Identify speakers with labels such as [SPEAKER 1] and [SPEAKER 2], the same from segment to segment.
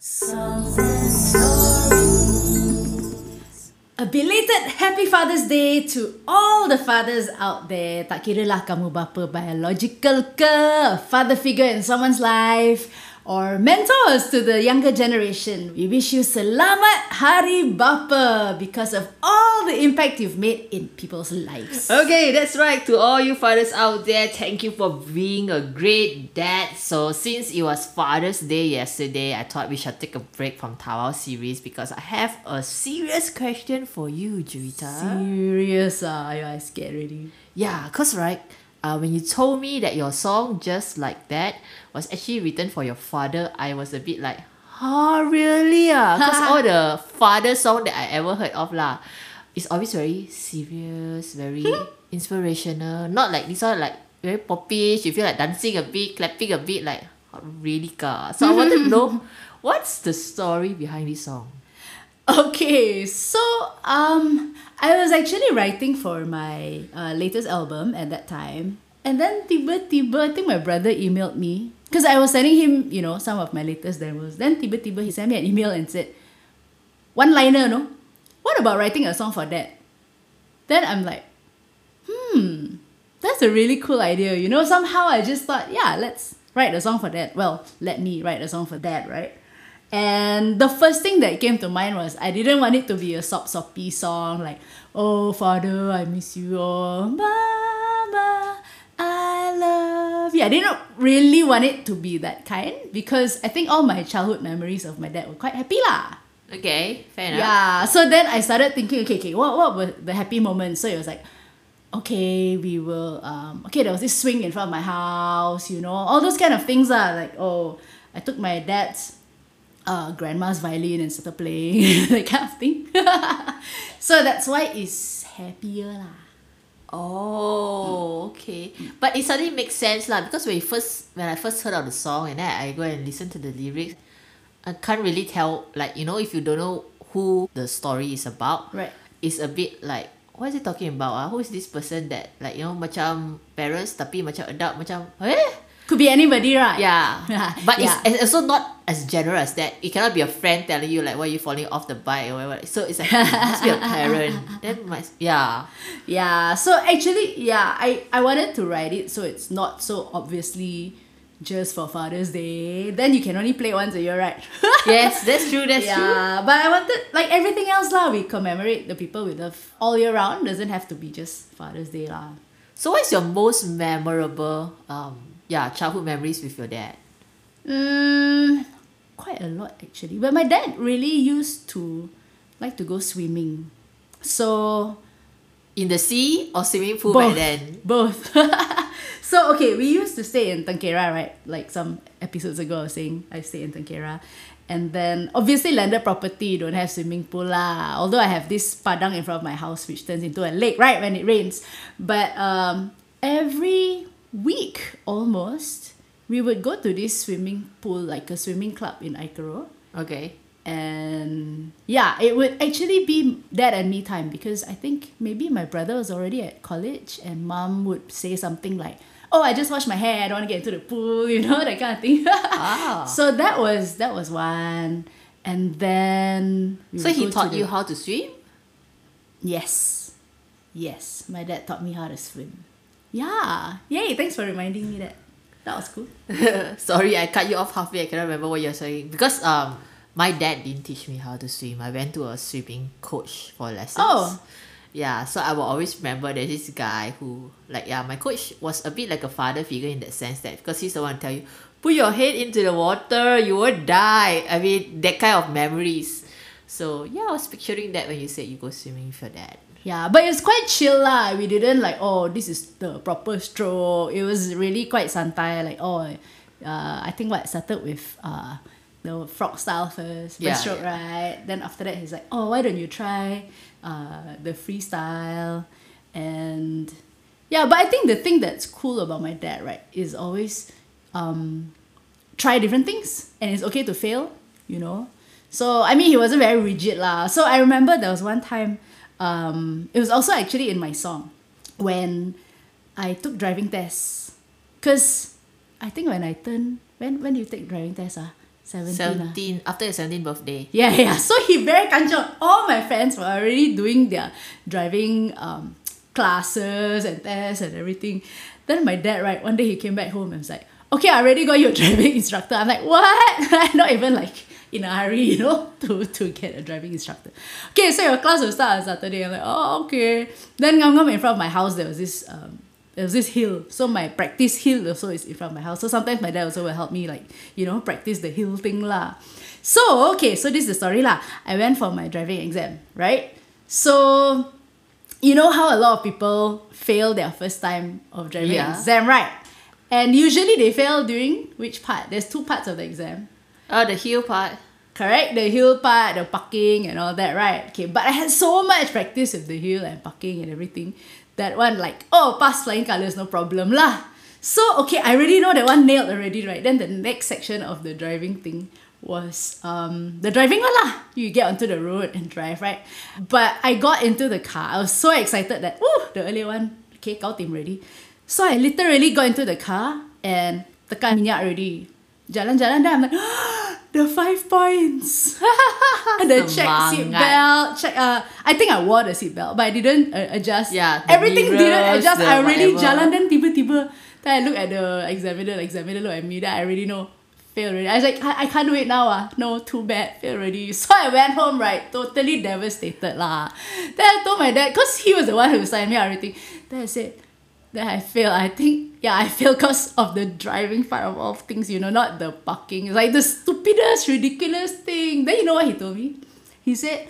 [SPEAKER 1] A belated happy Father's Day to all the fathers out there. Tak kira lah kamu bapa biological ke, father figure in someone's life, or mentors to the younger generation. We wish you selamat Hari Bapa because of all the impact you've made in people's lives.
[SPEAKER 2] Okay, that's right. To all you fathers out there, thank you for being a great dad. So since it was Father's Day yesterday, I thought we should take a break from Tawao series because I have a serious question for you, Juita.
[SPEAKER 1] Serious ah, I scared already.
[SPEAKER 2] Yeah, cause right, uh, when you told me that your song just like that was actually written for your father, I was a bit like, huh, really ah? Cause all the father song that I ever heard of lah, it's always very serious, very inspirational. Not like this one like very poppish. You feel like dancing a bit, clapping a bit, like really ka. So I wanted to know what's the story behind this song.
[SPEAKER 1] Okay, so um, I was actually writing for my uh, latest album at that time, and then tiba-tiba, I think my brother emailed me because I was sending him, you know, some of my latest demos. Then tiba-tiba he sent me an email and said, "One liner, no? What about writing a song for that?" Then I'm like, hmm, that's a really cool idea. You know, somehow I just thought, yeah, let's write a song for that. Well, let me write a song for that, right? And the first thing that came to mind was I didn't want it to be a sop soppy song like, oh father, I miss you, oh mama, I love you. I didn't really want it to be that kind because I think all my childhood memories of my dad were quite happy lah.
[SPEAKER 2] Okay, fair enough.
[SPEAKER 1] Yeah. So then I started thinking, okay, okay, what, what were the happy moments? So it was like, okay, we will um okay, there was this swing in front of my house, you know, all those kind of things are like, oh, I took my dad's uh grandma's violin and started playing that kind of thing. so that's why it's happier lah.
[SPEAKER 2] Oh, okay. But it suddenly makes sense lah because when first when I first heard of the song and then I go and listen to the lyrics, I can't really tell like you know if you don't know who the story is about.
[SPEAKER 1] Right.
[SPEAKER 2] It's a bit like what is it talking about ah? Who is this person that like you know macam parents tapi macam adult macam eh?
[SPEAKER 1] Could be anybody, right?
[SPEAKER 2] Yeah. But
[SPEAKER 1] Yeah.
[SPEAKER 2] it's, it's also not as general as that. It cannot be a friend telling you like why you falling off the bike or whatever. So it's like it must be a parent. Then my yeah.
[SPEAKER 1] Yeah. So actually, yeah, I, I wanted to write it so it's not so obviously just for Father's Day. Then you can only play once a year, right?
[SPEAKER 2] Yes, that's true, that's true.
[SPEAKER 1] yeah, but I wanted like everything else lah. We commemorate the people we love all year round. Doesn't have to be just Father's Day lah.
[SPEAKER 2] So what's your most memorable um yeah, childhood memories with your dad?
[SPEAKER 1] Mm, quite a lot actually. But my dad really used to like to go swimming. So
[SPEAKER 2] In the sea or swimming pool
[SPEAKER 1] both,
[SPEAKER 2] back then?
[SPEAKER 1] both. so okay, we used to stay in Tankera, right? Like some episodes ago, I was saying I stay in Tankera. And then obviously landed property don't have swimming pool lah. Although I have this padang in front of my house which turns into a lake, right, when it rains. But um, every week almost, we would go to this swimming pool, like a swimming club in Aikaro
[SPEAKER 2] Okay.
[SPEAKER 1] and yeah it would actually be dad and me time because i think maybe my brother was already at college and mom would say something like oh i just washed my hair. I don't want to get into the pool you know that kind of thing.
[SPEAKER 2] Ah.
[SPEAKER 1] so that was that was one. And then
[SPEAKER 2] So he taught
[SPEAKER 1] the-
[SPEAKER 2] you how to swim?
[SPEAKER 1] yes. Yes. My dad taught me how to swim. Yeah. Yay. Thanks for reminding me that that was cool
[SPEAKER 2] Sorry, I cut you off halfway. I cannot remember what you're saying. Because um my dad didn't teach me how to swim. I went to a swimming coach for lessons.
[SPEAKER 1] Oh.
[SPEAKER 2] Yeah, so I will always remember there's this guy who like yeah, my coach was a bit like a father figure in that sense that because he's the one to tell you, put your head into the water, you will die. I mean that kind of memories. So yeah, I was picturing that when you said you go swimming your dad.
[SPEAKER 1] Yeah, but it was quite chill lah. We didn't like, oh, this is the proper stroke. It was really quite santai. Like, oh, uh, I think what started with uh, the frog style first,
[SPEAKER 2] Yeah,
[SPEAKER 1] breaststroke, right? Then after that, he's like, oh, why don't you try uh, the freestyle? And yeah, but I think the thing that's cool about my dad, right, is always um, try different things, and it's okay to fail, you know. So I mean, he wasn't very rigid lah. So I remember there was one time, um, it was also actually in my song, when I took driving tests, cause I think when I turn when when do you take driving test ah? 17. ah.
[SPEAKER 2] after your 17th birthday.
[SPEAKER 1] Yeah, yeah. So he very kanchong. All my friends were already doing their driving um, classes and tests and everything. Then my dad, right, one day he came back home and was like, okay, I already got you a driving instructor. I'm like, what? I'm not even like in a hurry, you know, to, to get a driving instructor. Okay, so your class will start on Saturday. I'm like, oh, okay. Then ngam in front of my house, there was this um, there was this hill. So my practice hill also is in front of my house. So sometimes my dad also will help me like, you know, practice the hill thing lah. So, okay, so this is the story lah. I went for my driving exam, right? So, you know how a lot of people fail their first time of driving
[SPEAKER 2] Yeah.
[SPEAKER 1] exam, right? And usually they fail during which part? There's two parts of the exam.
[SPEAKER 2] Oh, the heel part.
[SPEAKER 1] Correct? The hill part, the parking and all that, right? Okay, but I had so much practice with the hill and parking and everything. That one like, oh, pass flying colours, no problem lah. So, okay, I already know that one nailed already, right? Then the next section of the driving thing was um, the driving one lah. You get onto the road and drive, right? But I got into the car. I was so excited that, woo, the earlier one, okay, kau team ready. So I literally got into the car and tekan minyak already. Jalan-jalan dah, I'm like, the five points. and the check seat belt, check. Uh, I think I wore the seat belt, but I didn't uh, adjust.
[SPEAKER 2] Yeah,
[SPEAKER 1] everything didn't
[SPEAKER 2] mirrors,
[SPEAKER 1] adjust. I already
[SPEAKER 2] whatever.
[SPEAKER 1] jalan then tiba-tiba. Then I look at the examiner, the examiner look at me. Then I already know fail already. I was like, I, I can't do it now. Ah, no, too bad, fail already. So I went home right, totally devastated lah. Then I told my dad, cause he was the one who signed me everything. Then I said, then I failed. I think yeah, I failed because of the driving part of all things, you know, not the parking. It's like the stupidest, ridiculous thing. Then you know what he told me? He said,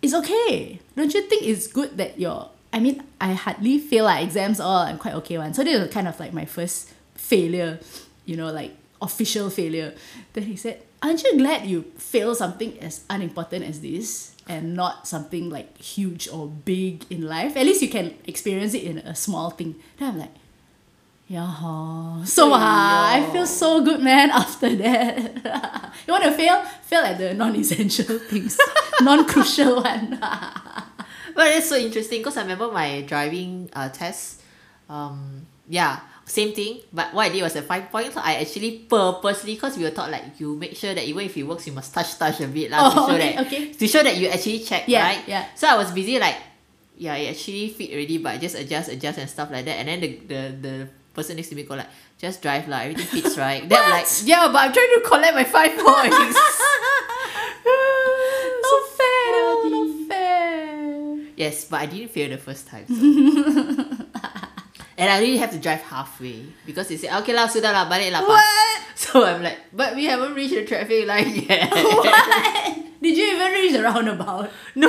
[SPEAKER 1] It's okay. Don't you think it's good that you're I mean, I hardly fail like exams all I'm quite okay one. So this was kind of like my first failure, you know, like official failure. Then he said, Aren't you glad you fail something as unimportant as this? And not something like huge or big in life. At least you can experience it in a small thing. Then I'm like, yeah, hor. so ah, I feel so good, man. After that, you want to fail? Fail at the non-essential things, non-crucial one.
[SPEAKER 2] But it's so interesting because I remember my driving uh, test. Um, yeah, same thing. But what I did was a five points. So I actually purposely because we were taught like you make sure that even if it works, you must touch touch a bit lah to
[SPEAKER 1] Oh,
[SPEAKER 2] show
[SPEAKER 1] okay,
[SPEAKER 2] that
[SPEAKER 1] okay.
[SPEAKER 2] to show that you actually check
[SPEAKER 1] Yeah,
[SPEAKER 2] right.
[SPEAKER 1] yeah.
[SPEAKER 2] So I was busy like, yeah, it actually fit already, but I just adjust, adjust and stuff like that. And then the the the person next to me go like, just drive lah, everything fits right. Then like, yeah, but I'm trying to collect my five points.
[SPEAKER 1] so fair, no, not fair.
[SPEAKER 2] Yes, but I didn't fail the first time. So. and I really have to drive halfway because they say, okay lah, sudah lah, balik lah. pa."
[SPEAKER 1] What?
[SPEAKER 2] So I'm like, but we haven't reached the traffic light yet.
[SPEAKER 1] What? Did you even reach the roundabout?
[SPEAKER 2] no.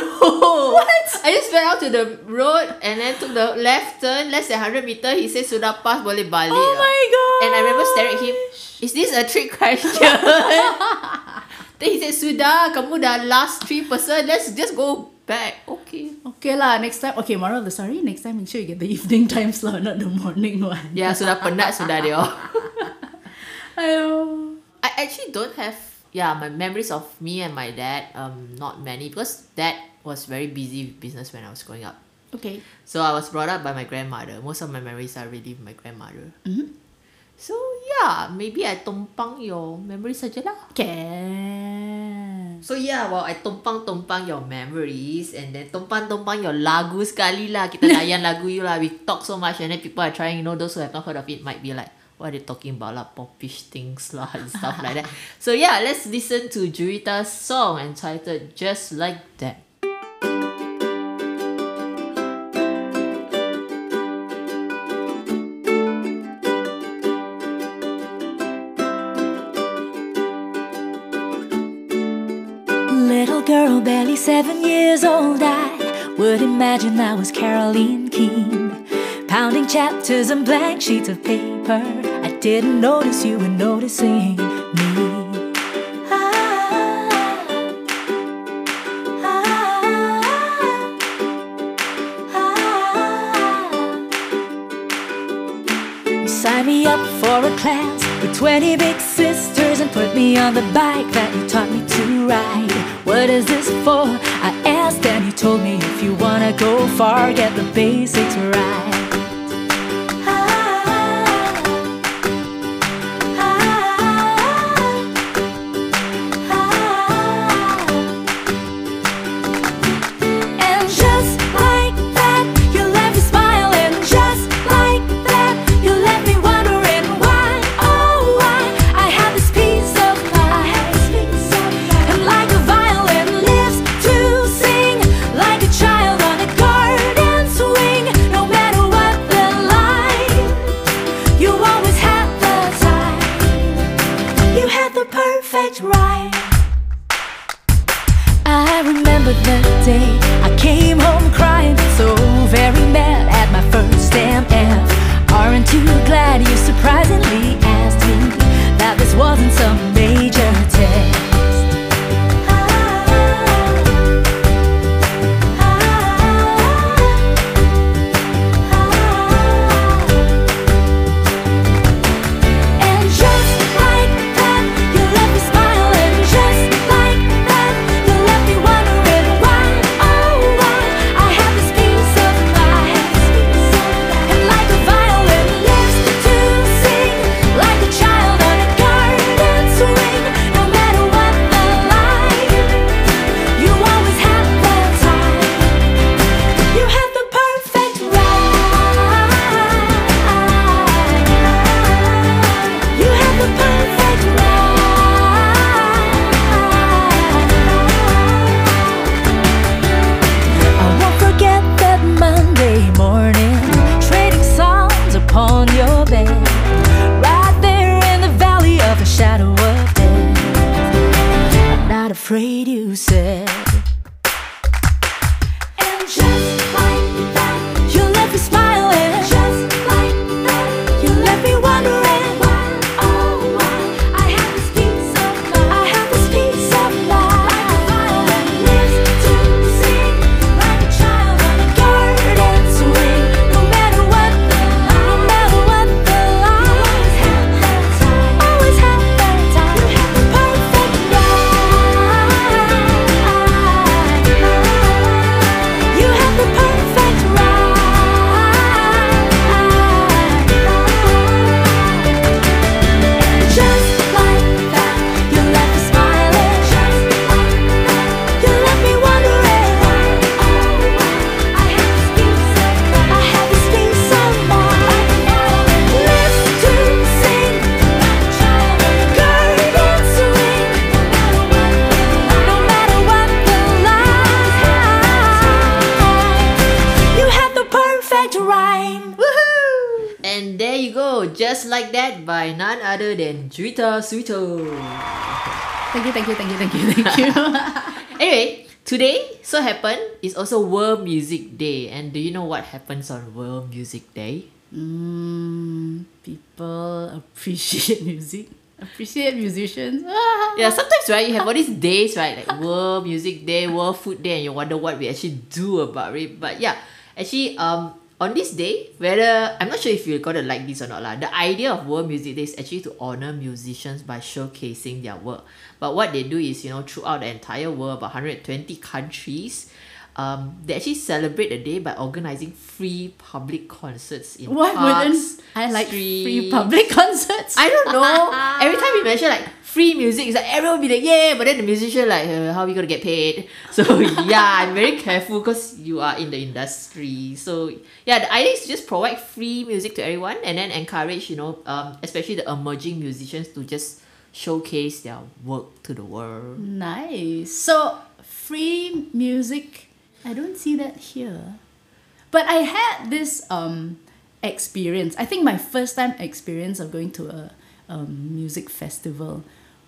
[SPEAKER 2] I just went out to the road and then took the left turn, less than 100 meter. He said, sudah pas, boleh balik.
[SPEAKER 1] Oh
[SPEAKER 2] lah."
[SPEAKER 1] my god!
[SPEAKER 2] And I remember staring at him, is this a trick question? then he said, sudah, kamu dah last three person, let's just go back. Okay.
[SPEAKER 1] Okay lah, next time. Okay, moral of the story. Next time, make sure you get the evening time slot, not the morning one.
[SPEAKER 2] Ya, sudah penat sudah dia.
[SPEAKER 1] Aiyo.
[SPEAKER 2] I actually don't have yeah my memories of me and my dad um not many because dad was very busy with business when I was growing up.
[SPEAKER 1] Okay.
[SPEAKER 2] So I was brought up by my grandmother. Most of my memories are really with my grandmother.
[SPEAKER 1] Mhm.
[SPEAKER 2] So yeah, maybe I tumpang your memories saja lah.
[SPEAKER 1] Can.
[SPEAKER 2] So yeah, well I tumpang-tumpang your memories and then tumpang-tumpang your lagu sekali lah. Kita layan lagu you lah. We talk so much and then people are trying, you know, those who have not heard of it might be like, what are they talking about lah? Popish things lah and stuff like that. So yeah, let's listen to Juita's song entitled Just Like That.
[SPEAKER 3] Seven years old, I would imagine I was Carolyn Keene. Pounding chapters on blank sheets of paper. I didn't notice you were noticing me. Signed me up for a class with 20 big sisters and put me on the bike that you taught me to ride. What is this for? I asked and he told me if you wanna go far, get the basics right. There you
[SPEAKER 2] go, just like that by none other than Juita Suwito.
[SPEAKER 1] Thank you, thank you, thank you, thank you, thank you.
[SPEAKER 2] Anyway, today so happen is also World Music Day, and do you know what happens on World Music Day?
[SPEAKER 1] mm, people appreciate music, appreciate musicians.
[SPEAKER 2] Yeah, sometimes right, you have all these days, right, like World Music Day, World Food Day, and you wonder what we actually do about it. But yeah, actually, um, on this day, whether I'm not sure if you're gonna like this or not, lah. The idea of World Music Day is actually to honor musicians by showcasing their work. But what they do is, you know, throughout the entire world, about 120 countries, um, they actually celebrate the day by organizing free public concerts in
[SPEAKER 1] Why
[SPEAKER 2] parks,
[SPEAKER 1] wouldn't I like free public concerts?
[SPEAKER 2] I don't know. Every time we mention like free music, it's like everyone will be like, yeah, but then the musician like, uh, how are we gonna get paid? So yeah, I'm very careful because you are in the industry. So yeah, the idea is to just provide free music to everyone and then encourage, you know, um, especially the emerging musicians to just showcase their work to the world.
[SPEAKER 1] Nice. So free music, I don't see that here. But I had this um experience. I think my first time experience of going to a um, music festival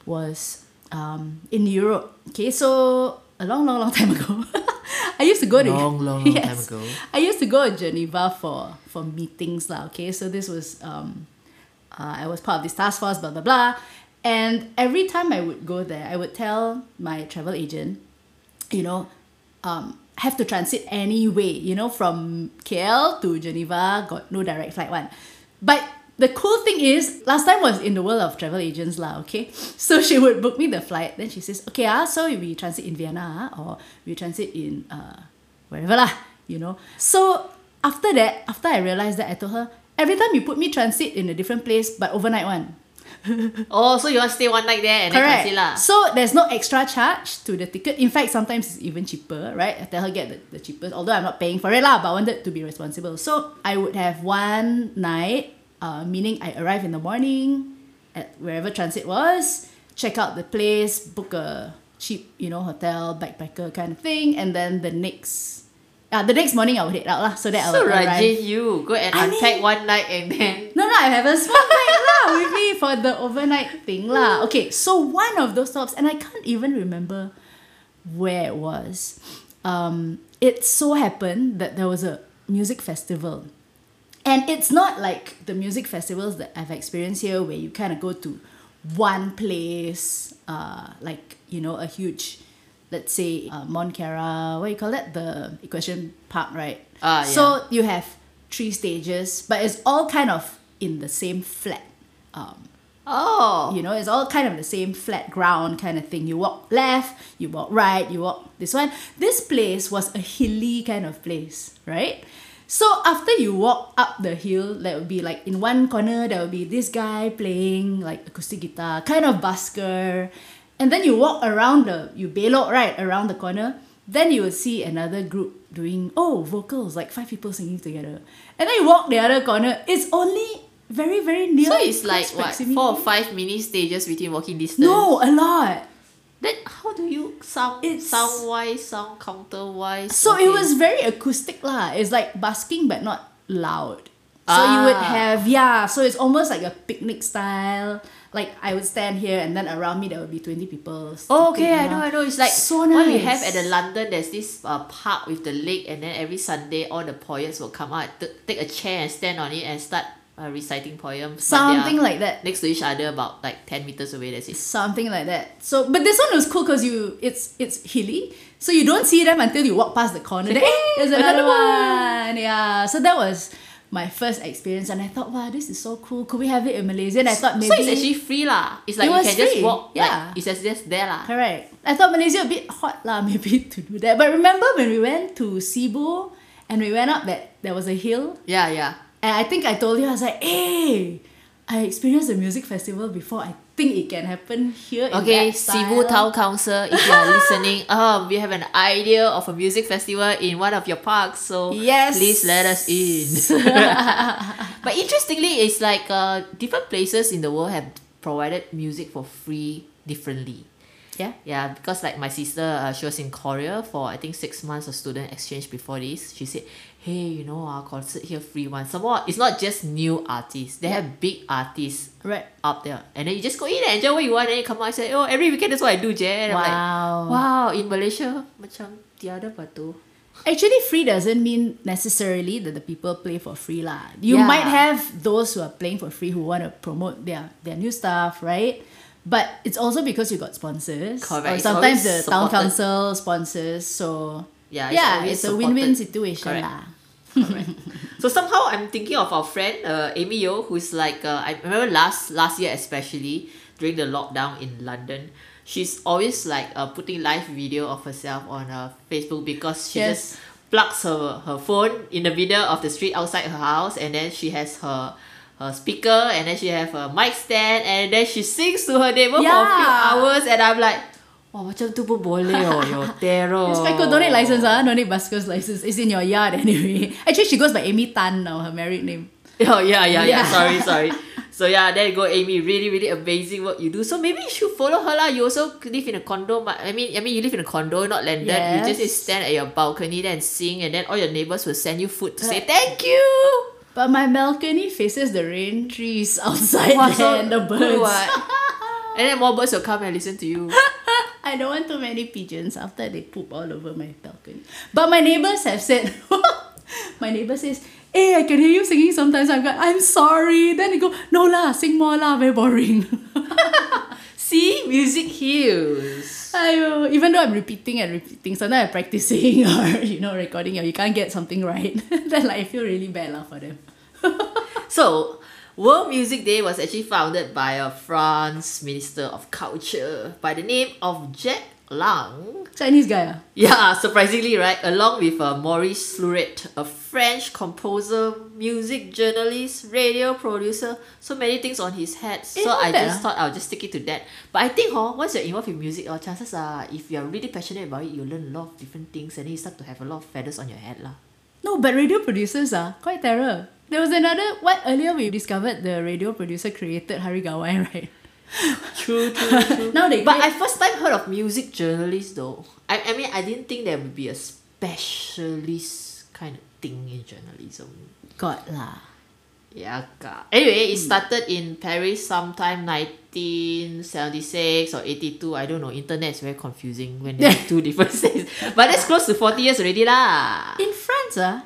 [SPEAKER 1] was um, in Europe. Okay, so a long, long, long time ago. I used to go to
[SPEAKER 2] Long, long, long time ago.
[SPEAKER 1] I used to go to Geneva for for meetings lah. Okay, so this was um, uh, I was part of this task force, blah blah blah, and every time I would go there, I would tell my travel agent, you know, um, have to transit anyway, you know, from KL to Geneva, got no direct flight one, but the cool thing is last time was in the world of travel agents lah okay? So she would book me the flight then she says okay ah so we transit in Vienna ah, or we transit in uh, wherever lah you know? So after that after I realized that I told her every time you put me transit in a different place but overnight one
[SPEAKER 2] Oh, so you want to stay one night there and
[SPEAKER 1] correct.
[SPEAKER 2] then lah.
[SPEAKER 1] so there's no extra charge to the ticket. In fact sometimes it's even cheaper right? I tell her get the, the cheapest although I'm not paying for it lah but I wanted to be responsible. So I would have one night uh, meaning I arrive in the morning at wherever transit was, check out the place, book a cheap, you know, hotel, backpacker kind of thing, and then the next, uh, the next morning I would head out lah, so that I
[SPEAKER 2] So
[SPEAKER 1] would arrive.
[SPEAKER 2] Rajin, you go and
[SPEAKER 1] I
[SPEAKER 2] unpack
[SPEAKER 1] mean-
[SPEAKER 2] one night and then
[SPEAKER 1] No, no, I have a small bag lah with me for the overnight thing lah. Okay, so one of those stops, and I can't even remember where it was. Um, it so happened that there was a music festival. And it's not like the music festivals that I've experienced here where you kind of go to one place, uh, like, you know, a huge, let's say, uh, Mont Kiara, what you call that? The equestrian park, right?
[SPEAKER 2] Ah,
[SPEAKER 1] So you have three stages, but it's all kind of in the same flat. Um,
[SPEAKER 2] Oh.
[SPEAKER 1] you know, it's all kind of the same flat ground kind of thing. You walk left, you walk right, you walk this one. This place was a hilly kind of place, right? So after you walk up the hill, there would be like in one corner there would be this guy playing like acoustic guitar, kind of busker. And then you walk around the you belok right around the corner, then you will see another group doing oh vocals, like five people singing together. And then you walk the other corner, it's only very, very near.
[SPEAKER 2] So it's like what
[SPEAKER 1] proximity.
[SPEAKER 2] four or five mini stages between walking distance.
[SPEAKER 1] No, a lot.
[SPEAKER 2] Then how do you sound
[SPEAKER 1] It's-
[SPEAKER 2] sound wise, sound counter wise?
[SPEAKER 1] So it was very acoustic lah. It's like basking but not loud. So you would
[SPEAKER 2] Ah.
[SPEAKER 1] have yeah. So it's almost like a picnic style. Like I would stand here and then around me there would be twenty people.
[SPEAKER 2] Oh, okay, I know. I know. It's like
[SPEAKER 1] so
[SPEAKER 2] what we have at the London. There's this uh, park with the lake, and then every Sunday all the poets will come out, t- take a chair and stand on it and start uh, reciting poems. but they are
[SPEAKER 1] something like that.
[SPEAKER 2] next to each other, about like ten meters away. That's it.
[SPEAKER 1] Something like that. So, but this one was cool because you it's it's hilly, so you don't see them until you walk past the corner. Then, hey, there's another one. Yeah. So that was my first experience, and I thought, wow, this is so cool. Could we have it in Malaysia? And I thought maybe
[SPEAKER 2] So it's actually free lah. It's like
[SPEAKER 1] It
[SPEAKER 2] you can just walk.
[SPEAKER 1] yeah.
[SPEAKER 2] Like it's just, just there lah.
[SPEAKER 1] Correct. I thought Malaysia a bit hot lah, maybe to do that. But remember when we went to Cebu and we went up that there was a hill,
[SPEAKER 2] Yeah, yeah.
[SPEAKER 1] and I think I told you I was like, hey, I experienced a music festival before. I think it can happen here. In
[SPEAKER 2] Okay,
[SPEAKER 1] that
[SPEAKER 2] Cebu. Town Council, if you are listening, um, we have an idea of a music festival in one of your parks, so
[SPEAKER 1] Yes.
[SPEAKER 2] please let us in. but interestingly, it's like uh, different places in the world have provided music for free differently.
[SPEAKER 1] Yeah.
[SPEAKER 2] Yeah, because like my sister, uh, she was in Korea for I think six months of student exchange before this. She said, "Hey, you know, our concert here free one. Some more, it's not just new artists. They have big artists
[SPEAKER 1] Right.
[SPEAKER 2] up there, and then you just go in and enjoy what you want. And then you come out and say, "Oh, every weekend that's what I do, Jen." And I'm like,
[SPEAKER 1] Wow.
[SPEAKER 2] wow, in Malaysia, macam tiada apa tu.
[SPEAKER 1] Actually, free doesn't mean necessarily that the people play for free lah. You
[SPEAKER 2] Yeah.
[SPEAKER 1] might have those who are playing for free who want to promote their their new stuff, right? But it's also because you got sponsors.
[SPEAKER 2] Correct.
[SPEAKER 1] Or sometimes the town council sponsors. So
[SPEAKER 2] Yeah, it's
[SPEAKER 1] yeah, it's a win-win
[SPEAKER 2] supported.
[SPEAKER 1] situation
[SPEAKER 2] Correct.
[SPEAKER 1] lah.
[SPEAKER 2] So somehow I'm thinking of our friend uh, Amy Yo, who's like uh, I remember last last year especially during the lockdown in London. She's always like uh, putting live video of herself on her Facebook because she
[SPEAKER 1] Yes.
[SPEAKER 2] just plugs her, her phone in the middle of the street outside her house and then she has her her speaker and then she have a mic stand and then she sings to her neighbor for a few hours and I'm like Wah macam tu pun boleh oh Yo terror
[SPEAKER 1] It's cool. Don't need license, ah. Don't need busker's license. It's in your yard anyway. Actually, she goes by Amy Tan now, her married name.
[SPEAKER 2] Oh yeah, yeah, yeah.
[SPEAKER 1] Yeah.
[SPEAKER 2] Sorry, sorry. So yeah, there you go, Amy. Really, really amazing work you do. So maybe you should follow her lah. You also live in a condo, but I mean, I mean, you live in a condo, not landed. You just stand at your balcony there and sing, and then all your neighbors will send you food to say thank you.
[SPEAKER 1] But my balcony faces the rain trees outside
[SPEAKER 2] Wow, so
[SPEAKER 1] and the birds.
[SPEAKER 2] what? And then more birds will come and listen to you.
[SPEAKER 1] I don't want too many pigeons after they poop all over my balcony. But my neighbors have said, my neighbor says, Hey, I can hear you singing sometimes. I'm like, I'm sorry. Then they go, No lah, sing more lah, very boring.
[SPEAKER 2] See, music heals.
[SPEAKER 1] Aiyo, even though I'm repeating and repeating, sometimes I'm practicing or, you know, recording or you can't get something right. then like, I feel really bad lah for them.
[SPEAKER 2] So, World Music Day was actually founded by a France Minister of Culture by the name of Jack Lang.
[SPEAKER 1] Chinese guy ah?
[SPEAKER 2] Yeah, surprisingly, right? Along with uh, Maurice Fleuret, a French composer, music journalist, radio producer, so many things on his head.
[SPEAKER 1] Eh,
[SPEAKER 2] so I
[SPEAKER 1] bad,
[SPEAKER 2] just
[SPEAKER 1] ah.
[SPEAKER 2] thought I'll just stick it to that. But I think, oh, once you're involved in music, oh, chances are, if you're really passionate about it, you learn a lot of different things, and then you start to have a lot of feathers on your head, lah.
[SPEAKER 1] No, but radio producers are quite terror. There was another, what earlier we discovered the radio producer created Hari Gawai, right?
[SPEAKER 2] True, true, true.
[SPEAKER 1] Now they
[SPEAKER 2] But
[SPEAKER 1] create-
[SPEAKER 2] I first time heard of music journalist though. I, I mean, I didn't think there would be a specialist kind of thing in journalism.
[SPEAKER 1] Got lah.
[SPEAKER 2] Yeah, ka. Anyway, it started in Paris sometime 1976 or 82. I don't know. Internet is very confusing when there are two different states. But that's close to 40 years already lah.
[SPEAKER 1] In France, ah.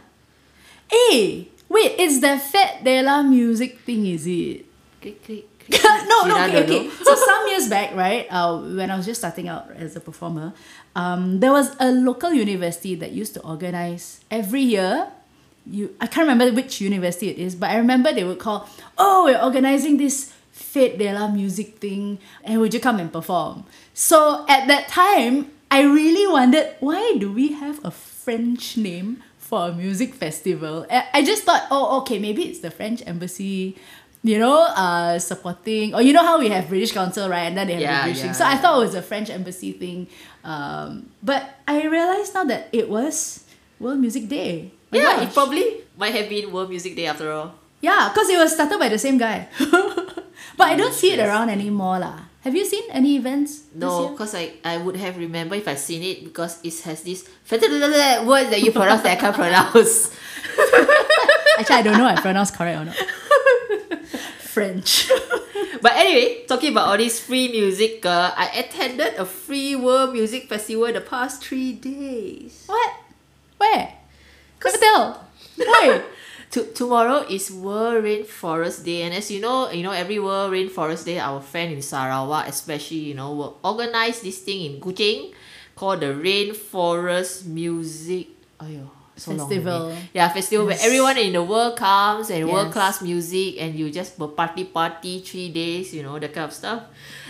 [SPEAKER 1] Hey, wait, it's the Fête de la Musique thing, is it?
[SPEAKER 2] Click, click,
[SPEAKER 1] no, no, okay, okay. So some years back, right, uh, when I was just starting out as a performer, um, there was a local university that used to organize every year. You, I can't remember which university it is, but I remember they would call, oh, we're organizing this Fête de la Musique thing, and would you come and perform? So at that time, I really wondered why do we have a French name for a music festival? I just thought, oh, okay, maybe it's the French embassy you know, uh, supporting, or you know how we have British Council, right? And then they have
[SPEAKER 2] Yeah,
[SPEAKER 1] the British thing. So I thought it was a French embassy thing. Um, but I realized now that it was World Music Day. My
[SPEAKER 2] Yeah,
[SPEAKER 1] gosh.
[SPEAKER 2] it probably might have been World Music Day after all.
[SPEAKER 1] Yeah, because it was started by the same guy. but I don't see it around anymore. lah. Have you seen any events
[SPEAKER 2] No, because I, I would have remember if I seen it because it has this word that you pronounce that I can't pronounce.
[SPEAKER 1] Actually, I don't know if I pronounce correct or not. French.
[SPEAKER 2] But anyway, talking about all this free music, uh, I attended a free world music festival the past three days.
[SPEAKER 1] what? Where? Tell. Why?
[SPEAKER 2] To, tomorrow is World Rainforest Day, and as you know, you know every World Rainforest Day, our friend in Sarawak, especially, you know, will organize this thing in Kuching called the Rainforest Music. Ayo, so
[SPEAKER 1] Festival.
[SPEAKER 2] Yeah, festival
[SPEAKER 1] Yes.
[SPEAKER 2] where everyone in the world comes and
[SPEAKER 1] Yes.
[SPEAKER 2] world class music, and you just party party three days, you know that kind of stuff.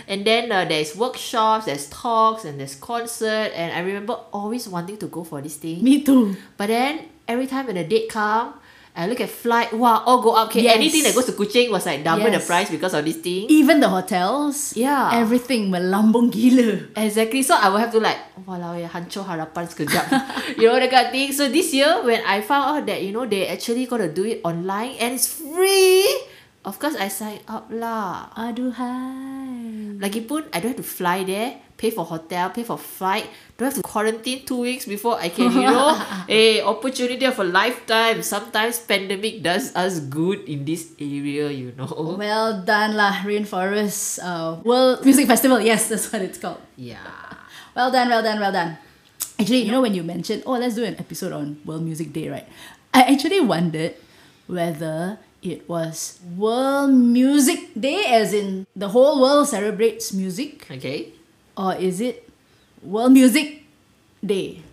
[SPEAKER 2] And then uh, there's workshops, there's talks, and there's concert. And I remember always wanting to go for this thing.
[SPEAKER 1] Me too.
[SPEAKER 2] But then every time when the date come, I look at flight, wow, all go up. Okay,
[SPEAKER 1] Yes.
[SPEAKER 2] anything that goes to Kuching was like double the price because of this thing.
[SPEAKER 1] Even the hotels.
[SPEAKER 2] Yeah.
[SPEAKER 1] Everything melambung gila.
[SPEAKER 2] Exactly. So I will have to like, walau ya, hancur harapan sekejap. you know, that kind of thing. So this year, when I found out that, you know, they actually gonna do it online and it's free, of course I signed up lah.
[SPEAKER 1] Aduhai.
[SPEAKER 2] Lagipun, I don't have to fly there, pay for hotel, pay for flight, don't have to quarantine two weeks before I can, you know, a opportunity of a lifetime. Sometimes pandemic does us good in this area, you know.
[SPEAKER 1] Well done lah, Rainforest uh, World Music Festival. Yes, that's what it's called.
[SPEAKER 2] Yeah.
[SPEAKER 1] Well done, well done, well done. Actually, you know when you mentioned, oh, let's do an episode on World Music Day, right? I actually wondered whether it was World Music Day, as in the whole world celebrates music,
[SPEAKER 2] Okay.
[SPEAKER 1] Or is it World Music Day?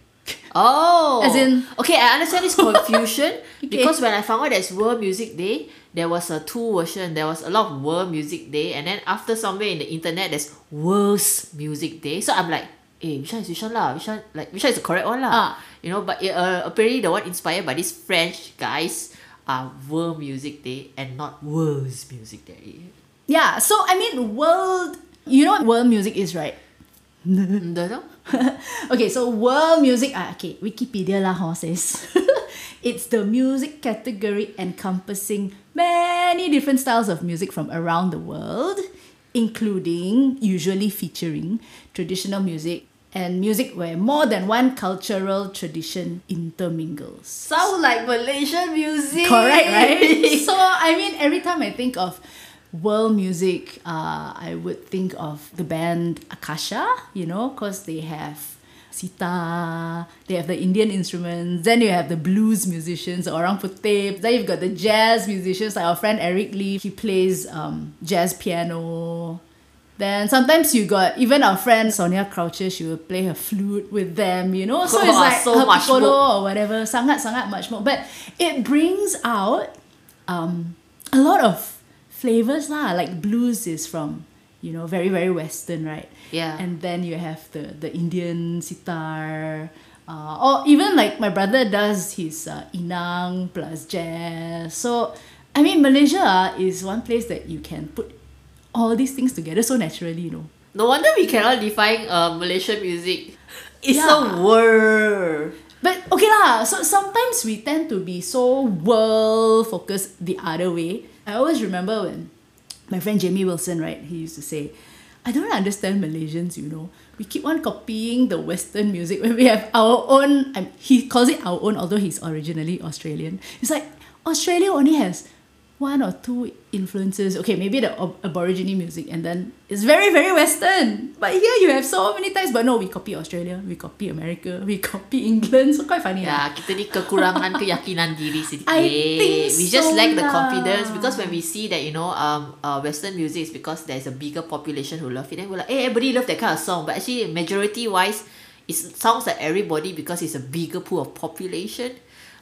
[SPEAKER 2] Oh,
[SPEAKER 1] As in-
[SPEAKER 2] okay, I understand this confusion
[SPEAKER 1] Okay.
[SPEAKER 2] because when I found out there's World Music Day, there was a two version. There was a lot of World Music Day, and then after somewhere in the internet, there's World's Music Day. So I'm like, eh, which one is which one lah? Which one like which one is the correct one lah?
[SPEAKER 1] Ah.
[SPEAKER 2] You know, but uh, apparently the one inspired by these French guys are World Music Day and not World's Music Day.
[SPEAKER 1] Yeah, so I mean, world, you know what world music is, right? Okay, so world music, ah, okay, Wikipedia lah hor says. it's the music category encompassing many different styles of music from around the world, including, usually featuring, traditional music and music where more than one cultural tradition intermingles.
[SPEAKER 2] Sound like Malaysian music.
[SPEAKER 1] Correct, right? so I mean, every time I think of world music, uh, I would think of the band Akasha, you know, because they have sitar, they have the Indian instruments, then you have the blues musicians, orang putih, then you've got the jazz musicians, like our friend Eric Lee, he plays um, jazz piano. Then sometimes you got even our friend Sonia Croucher, she will play her flute with them, you know. So it's like
[SPEAKER 2] so
[SPEAKER 1] her
[SPEAKER 2] much
[SPEAKER 1] piccolo
[SPEAKER 2] more.
[SPEAKER 1] or whatever, sangat sangat much more. But it brings out um, a lot of flavors lah. Like blues is from you know very very western, right?
[SPEAKER 2] Yeah.
[SPEAKER 1] And then you have the the Indian sitar. Uh, or even like my brother does his uh, inang plus jazz. So I mean Malaysia ah, is one place that you can put all these things together so naturally, you know.
[SPEAKER 2] No wonder we cannot define uh, Malaysian music. It's
[SPEAKER 1] Yeah.
[SPEAKER 2] a word.
[SPEAKER 1] But okay lah, so sometimes we tend to be so world focused the other way. I always remember when my friend Jamie Wilson, right, he used to say, I don't understand Malaysians, you know. We keep on copying the Western music when we have our own, he calls it our own, although he's originally Australian. It's like Australia only has one or two influences. Okay, maybe the ab- Aborigine music, and then it's very very Western. But here you have so many types. But no, we copy Australia, we copy America, we copy England. So quite funny.
[SPEAKER 2] Ya, kita ni kekurangan keyakinan diri sedikit.
[SPEAKER 1] I think
[SPEAKER 2] we just
[SPEAKER 1] so
[SPEAKER 2] lack the confidence because when we see that you know um uh, Western music is because there's a bigger population who love it. Then we're like, hey, everybody love that kind of song. But actually, majority wise, it sounds like everybody because it's a bigger pool of population.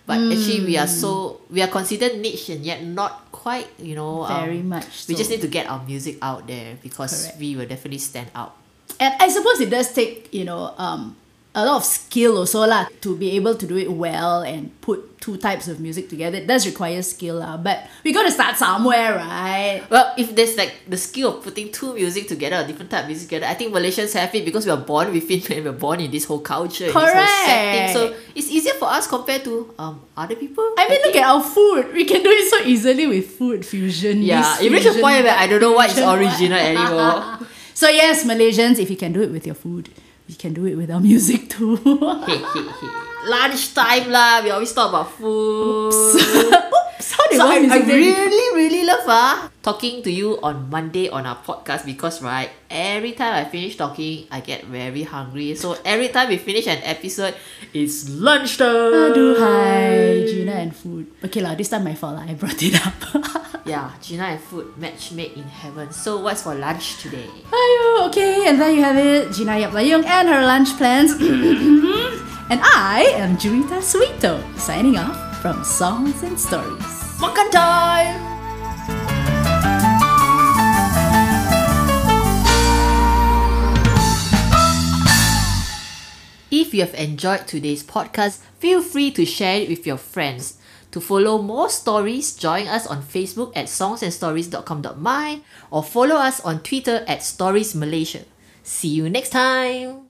[SPEAKER 2] But actually, we are so we are considered niche and yet not quite. You know, um,
[SPEAKER 1] Very much
[SPEAKER 2] We just need to get our music out there because
[SPEAKER 1] Correct.
[SPEAKER 2] we will definitely stand out.
[SPEAKER 1] And I suppose it does take, you know, um, a lot of skill also lah to be able to do it well and put two types of music together. It does require skill lah, but we got to start somewhere, right?
[SPEAKER 2] Well, if there's like the skill of putting two music together, a different type of music together, I think Malaysians have it because we are born with it and we're born in this whole culture, whole setting. So it's easier for us compared to um other people.
[SPEAKER 1] I mean, look at our food. We can do it so easily with food fusion.
[SPEAKER 2] yeah, it reached a point where I don't know what is original anymore.
[SPEAKER 1] So yes, Malaysians, if you can do it with your food, we can do it with our music too.
[SPEAKER 2] hey, hey, hey. Lunchtime lah, we always talk about food.
[SPEAKER 1] Oops, how did
[SPEAKER 2] So I, really, really love ah talking to you on Monday on our podcast because right, every time I finish talking, I get very hungry. So every time we finish an episode, it's lunchtime.
[SPEAKER 1] Aduh, hi, Gina and food. Okay lah, this time my fault lah. I brought it up.
[SPEAKER 2] Yeah, Gina and food match made in heaven. So what's for lunch today?
[SPEAKER 1] Ayo, okay, and there you have it. Gina Yap Lai Yoong and her lunch plans. and I am Juita Suwito, signing off from Songs and Stories.
[SPEAKER 2] Time! If you have enjoyed today's podcast, feel free to share it with your friends. To follow more stories, join us on Facebook at songsandstories.com.my or follow us on Twitter at Stories Malaysia. See you next time!